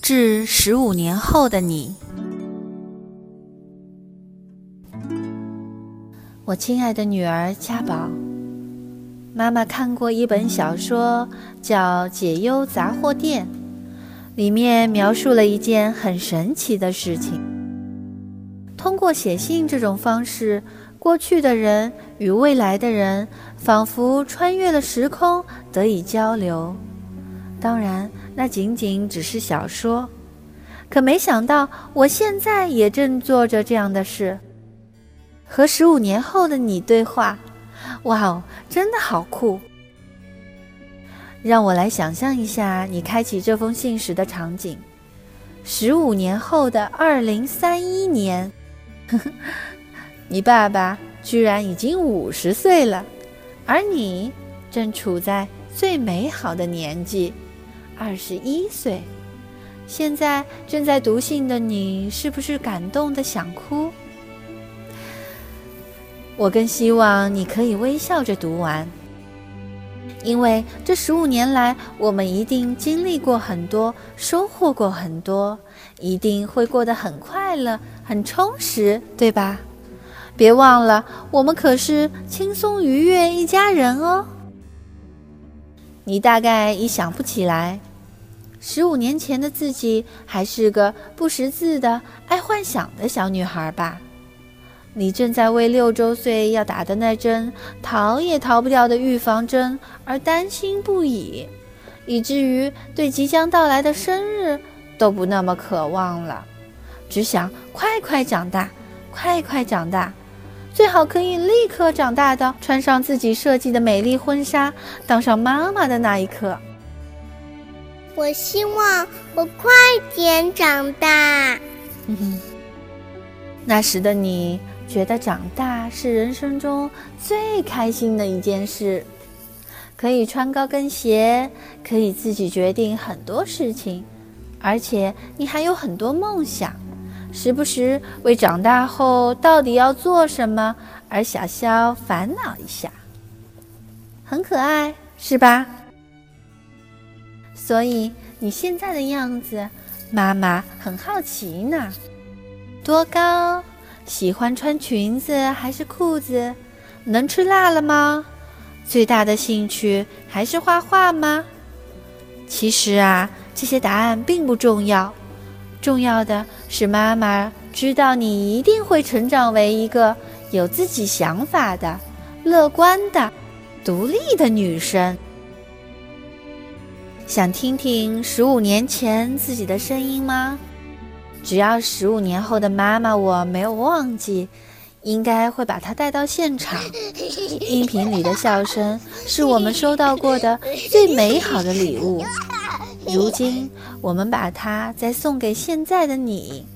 致十五年后的你，我亲爱的女儿家宝，妈妈看过一本小说，叫《解忧杂货店》，里面描述了一件很神奇的事情。通过写信这种方式，过去的人与未来的人仿佛穿越了时空，得以交流。当然，那仅仅只是小说。可没想到，我现在也正做着这样的事，和十五年后的你对话。哇哦，真的好酷！让我来想象一下你开启这封信时的场景：十五年后的二零三一年，你爸爸居然已经五十岁了，而你正处在最美好的年纪。二十一岁，现在正在读信的你，是不是感动的想哭？我更希望你可以微笑着读完，因为这十五年来，我们一定经历过很多，收获过很多，一定会过得很快乐、很充实，对吧？别忘了，我们可是轻松愉悦一家人哦。你大概已想不起来。十五年前的自己还是个不识字的、爱幻想的小女孩吧？你正在为六周岁要打的那针逃也逃不掉的预防针而担心不已，以至于对即将到来的生日都不那么渴望了，只想快快长大，快快长大，最好可以立刻长大的穿上自己设计的美丽婚纱，当上妈妈的那一刻。我希望我快点长大。那时的你觉得长大是人生中最开心的一件事，可以穿高跟鞋，可以自己决定很多事情，而且你还有很多梦想，时不时为长大后到底要做什么而小小烦恼一下，很可爱，是吧？所以你现在的样子，妈妈很好奇呢。多高？喜欢穿裙子还是裤子？能吃辣了吗？最大的兴趣还是画画吗？其实啊，这些答案并不重要，重要的是妈妈知道你一定会成长为一个有自己想法的、乐观的、独立的女生。想听听十五年前自己的声音吗？只要十五年后的妈妈我没有忘记，应该会把它带到现场。音频里的笑声是我们收到过的最美好的礼物。如今，我们把它再送给现在的你。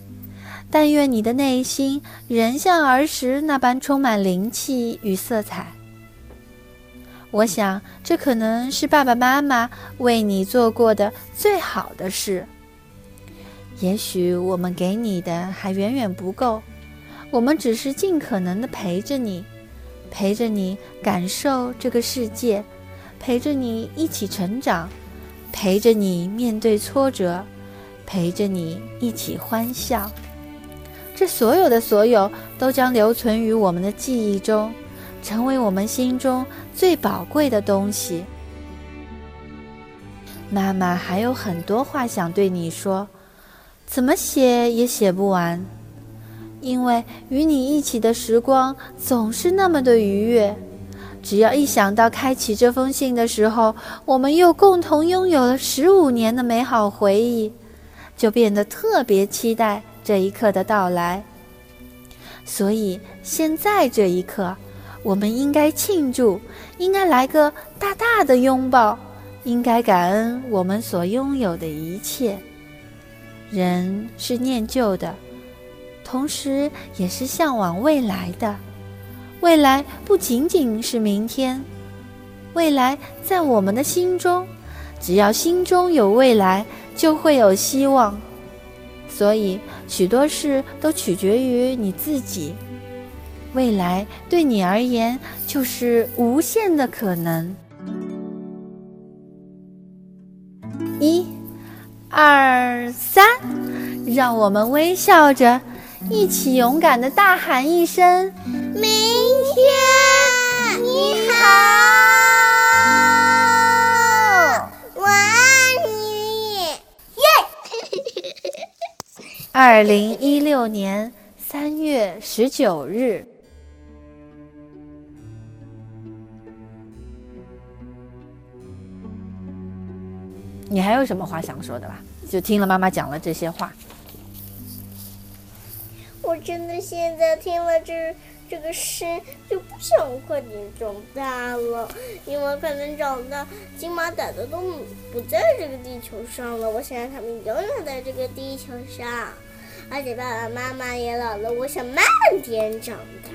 但愿你的内心仍像儿时那般充满灵气与色彩。我想，这可能是爸爸妈妈为你做过的最好的事。也许我们给你的还远远不够，我们只是尽可能的陪着你，陪着你感受这个世界，陪着你一起成长，陪着你面对挫折，陪着你一起欢笑。这所有的所有，都将留存于我们的记忆中。成为我们心中最宝贵的东西。妈妈还有很多话想对你说，怎么写也写不完，因为与你一起的时光总是那么的愉悦。只要一想到开启这封信的时候，我们又共同拥有了十五年的美好回忆，就变得特别期待这一刻的到来。所以现在这一刻。我们应该庆祝，应该来个大大的拥抱，应该感恩我们所拥有的一切。人是念旧的，同时也是向往未来的。未来不仅仅是明天，未来在我们的心中。只要心中有未来，就会有希望。所以，许多事都取决于你自己。未来对你而言就是无限的可能。一、二、三。让我们微笑着，一起勇敢的大喊一声：“明天你好，我爱你！”耶！二零一六年三月十九日。你还有什么话想说的吧？就听了妈妈讲了这些话，我真的现在听了这这个声，就不想快点长大了，因为快点长大，金马仔的都不在这个地球上了。我想让他们永远在这个地球上，而且爸爸妈妈也老了，我想慢点长大。